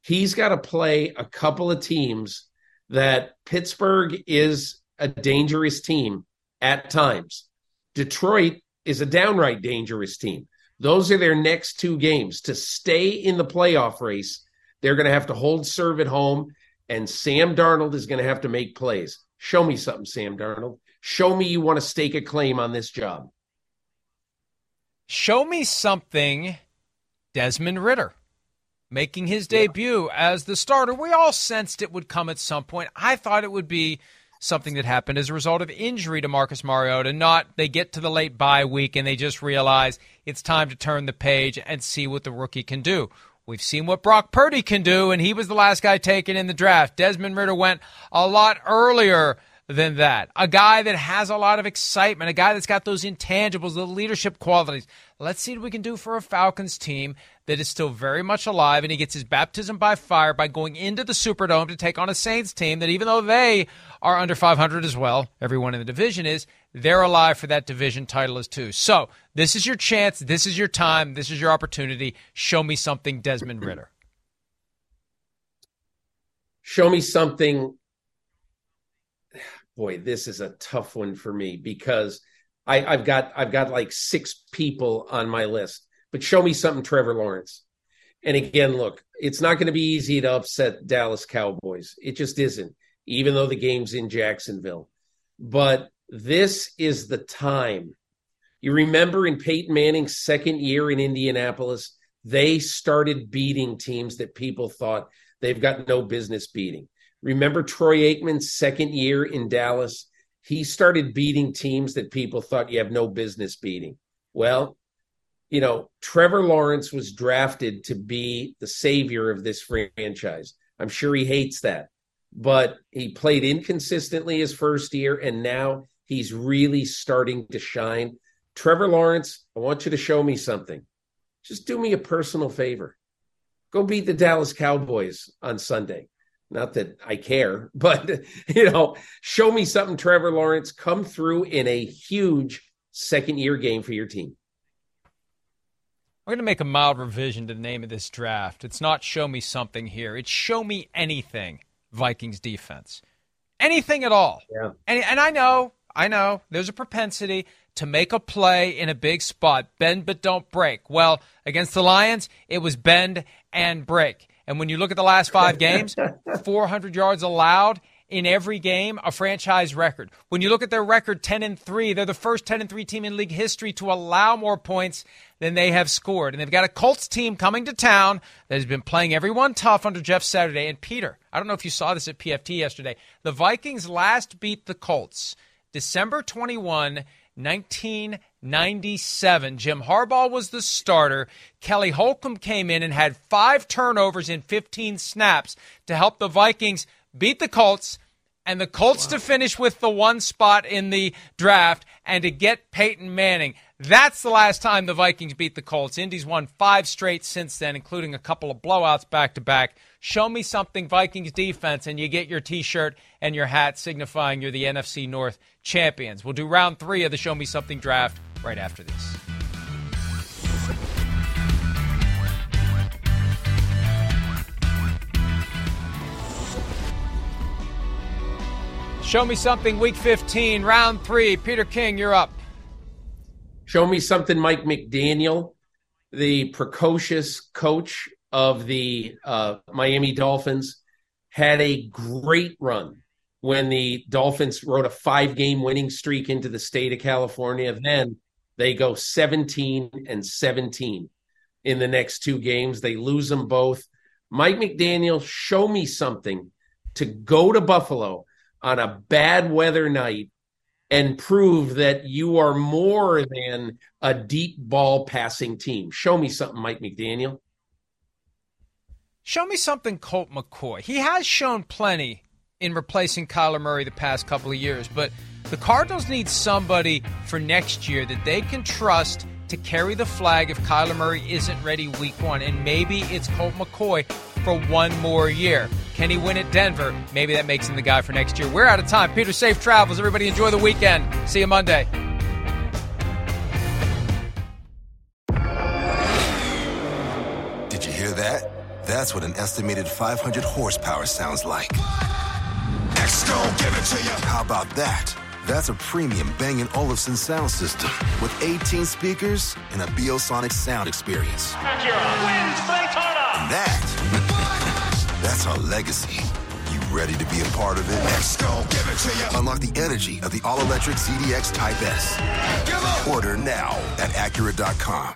Speaker 4: He's got to play a couple of teams that Pittsburgh is a dangerous team at times. Detroit is a downright dangerous team. Those are their next two games. To stay in the playoff race, they're going to have to hold serve at home, and Sam Darnold is going to have to make plays. Show me something, Sam Darnold. Show me you want to stake a claim on this job.
Speaker 1: Show me something, Desmond Ridder making his debut yeah. as the starter. We all sensed it would come at some point. I thought it would be something that happened as a result of injury to Marcus Mariota, not they get to the late bye week and they just realize it's time to turn the page and see what the rookie can do. We've seen what Brock Purdy can do, and he was the last guy taken in the draft. Desmond Ridder went a lot earlier than that. A guy that has a lot of excitement, a guy that's got those intangibles, the leadership qualities. Let's see what we can do for a Falcons team that is still very much alive, and he gets his baptism by fire by going into the Superdome to take on a Saints team that, even though they are under 500 as well, everyone in the division is, they're alive for that division title as too. So this is your chance. This is your time. This is your opportunity. Show me something, Desmond Ridder.
Speaker 4: Show me something. Boy, this is a tough one for me because I, I've got I've got like six people on my list. But show me something, Trevor Lawrence. And again, look, it's not going to be easy to upset Dallas Cowboys. It just isn't, even though the game's in Jacksonville. But this is the time. You remember in Peyton Manning's second year in Indianapolis, they started beating teams that people thought they've got no business beating. Remember Troy Aikman's second year in Dallas? He started beating teams that people thought you have no business beating. Well, you know, Trevor Lawrence was drafted to be the savior of this franchise. I'm sure he hates that, but he played inconsistently his first year, and now he's really starting to shine. Trevor Lawrence, I want you to show me something. Just do me a personal favor. Go beat the Dallas Cowboys on Sunday. Not that I care, but you know, show me something, Trevor Lawrence. Come through in a huge second year game for your team.
Speaker 1: I'm going to make a mild revision to the name of this draft. It's not show me something here. It's show me anything Vikings defense. Anything at all.
Speaker 4: Yeah.
Speaker 1: And, and I know, I know there's a propensity to make a play in a big spot, bend but don't break. Well, against the Lions, it was bend and break. And when you look at the last five games, 400 yards allowed in every game, a franchise record. When you look at their record 10 and 3, they're the first 10 and 3 team in league history to allow more points than they have scored. And they've got a Colts team coming to town that has been playing everyone tough under Jeff Saturday. And Peter, I don't know if you saw this at PFT yesterday. The Vikings last beat the Colts December 21, 1997. Jim Harbaugh was the starter. Kelly Holcomb came in and had five turnovers in 15 snaps to help the Vikings beat the Colts and the Colts wow. to finish with the one spot in the draft and to get Peyton Manning. That's the last time the Vikings beat the Colts. Indy's won five straight since then, including a couple of blowouts back to back. Show me something Vikings defense, and you get your t shirt and your hat signifying you're the NFC North champions. We'll do round three of the Show Me Something draft right after this. Show me something, week 15, round three. Peter King, you're up.
Speaker 4: Show me something, Mike McDaniel, the precocious coach of the uh, Miami Dolphins, had a great run when the Dolphins rode a five game winning streak into the state of California. Then they go 17 and 17 in the next two games. They lose them both. Mike McDaniel, show me something to go to Buffalo on a bad weather night and prove that you are more than a deep ball passing team. Show me something, Mike McDaniel.
Speaker 1: Show me something, Colt McCoy. He has shown plenty in replacing Kyler Murray the past couple of years, but the Cardinals need somebody for next year that they can trust to carry the flag if Kyler Murray isn't ready week one. And maybe it's Colt McCoy for one more year. Can he win at Denver? Maybe that makes him the guy for next year. We're out of time. Peter, safe travels. Everybody enjoy the weekend. See you Monday.
Speaker 13: Did you hear that? That's what an estimated 500 horsepower sounds like. Next, give it to you. How about that? That's a premium Bang & Olufsen sound system with 18 speakers and a Biosonic sound experience. And that, that's our legacy. You ready to be a part of it? Let's go, give it to you. Unlock the energy of the all-electric ZDX Type S. Order now at Acura.com.